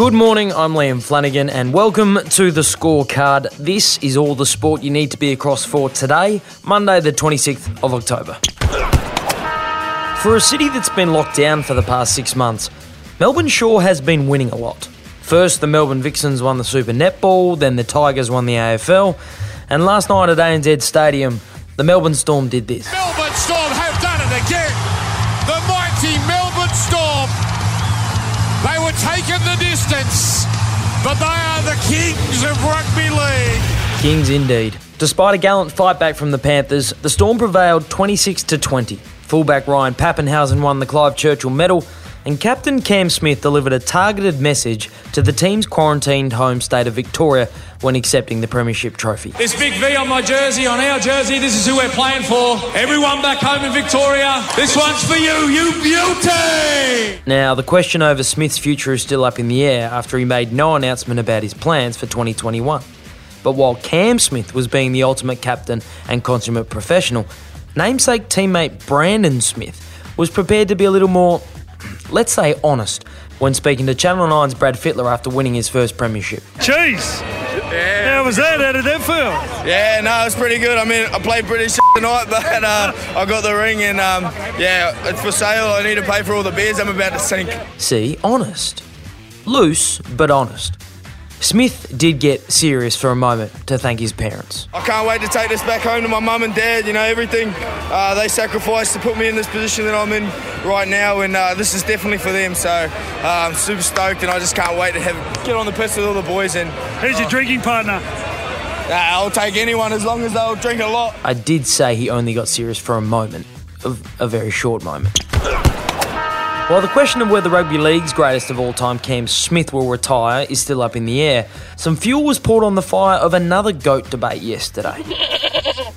Good morning, I'm Liam Flanagan, and welcome to the scorecard. This is all the sport you need to be across for today, Monday, the 26th of October. For a city that's been locked down for the past six months, Melbourne sure has been winning a lot. First, the Melbourne Vixens won the Super Netball, then the Tigers won the AFL, and last night at ANZ Stadium, the Melbourne Storm did this. Taking the distance, but they are the kings of rugby league. Kings indeed. Despite a gallant fight back from the Panthers, the Storm prevailed 26 to 20. Fullback Ryan Papenhuyzen won the Clive Churchill medal, and Captain Cam Smith delivered a targeted message to the team's quarantined home state of Victoria when accepting the Premiership trophy. This big V on my jersey, on our jersey, this is who we're playing for. Everyone back home in Victoria, this one's for you, you beauty! Now, the question over Smith's future is still up in the air after he made no announcement about his plans for 2021. But while Cam Smith was being the ultimate captain and consummate professional, namesake teammate Brandon Smith was prepared to be a little more, let's say, honest when speaking to Channel 9's Brad Fittler after winning his first premiership. Jeez. Yeah. How was that? How did that feel? Yeah, no, it was pretty good. I mean, I played pretty shit tonight, but uh, I got the ring and um, yeah, it's for sale. I need to pay for all the beers I'm about to sink. See, honest. Loose, but honest. Smith did get serious for a moment to thank his parents. I can't wait to take this back home to my mum and dad. You know, everything uh, they sacrificed to put me in this position that I'm in right now, and uh, this is definitely for them. So uh, I'm super stoked, and I just can't wait to have get on the piss with all the boys. And Who's your drinking partner? uh, I'll take anyone as long as they'll drink a lot. I did say he only got serious for a moment, a, a very short moment. While the question of whether rugby league's greatest of all time, Cam Smith, will retire is still up in the air, some fuel was poured on the fire of another GOAT debate yesterday.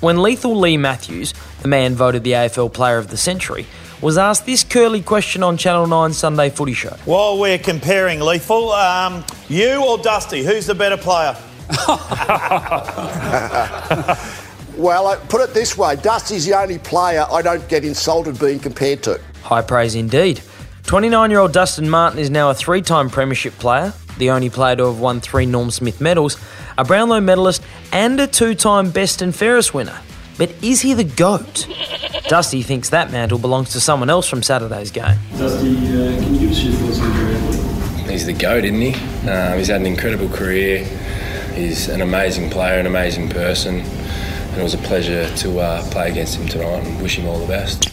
When Lethal Leigh Matthews, the man voted the AFL Player of the Century, was asked this curly question on Channel 9 Sunday Footy Show. While we're comparing Lethal, um, you or Dusty, who's the better player? Well, I put it this way Dusty's the only player I don't get insulted being compared to. High praise indeed. 29 year old Dustin Martin is now a three time Premiership player, the only player to have won three Norm Smith medals, a Brownlow medalist, and a two time Best and Fairest winner. But is he the GOAT? Dusty thinks that mantle belongs to someone else from Saturday's game. Dusty, uh, can you give us your thoughts on your He's the GOAT, isn't he? Um, he's had an incredible career. He's an amazing player, an amazing person. And it was a pleasure to uh, play against him tonight and wish him all the best.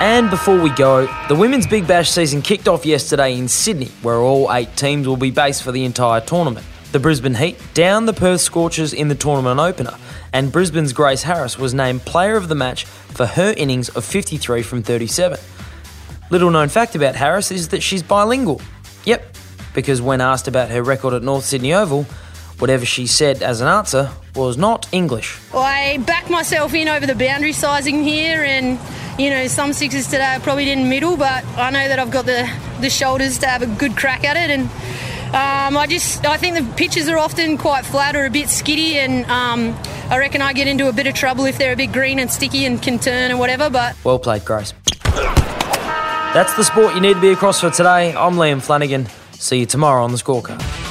And before we go, the Women's Big Bash season kicked off yesterday in Sydney, where all eight teams will be based for the entire tournament. The Brisbane Heat down the Perth Scorchers in the tournament opener, and Brisbane's Grace Harris was named player of the match for her innings of 53 from 37. Little known fact about Harris is that she's bilingual. Yep, because when asked about her record at North Sydney Oval, whatever she said as an answer was not English. I backed myself in over the boundary sizing here, and you know some sixes today I probably didn't middle, but I know that I've got the the shoulders to have a good crack at it, and um, I just I think the pitches are often quite flat or a bit skiddy, and um, I reckon I get into a bit of trouble if they're a bit green and sticky and can turn and whatever. But Well played, Grace. That's the sport you need to be across for today. I'm Liam Flanagan. See you tomorrow on the scorecard.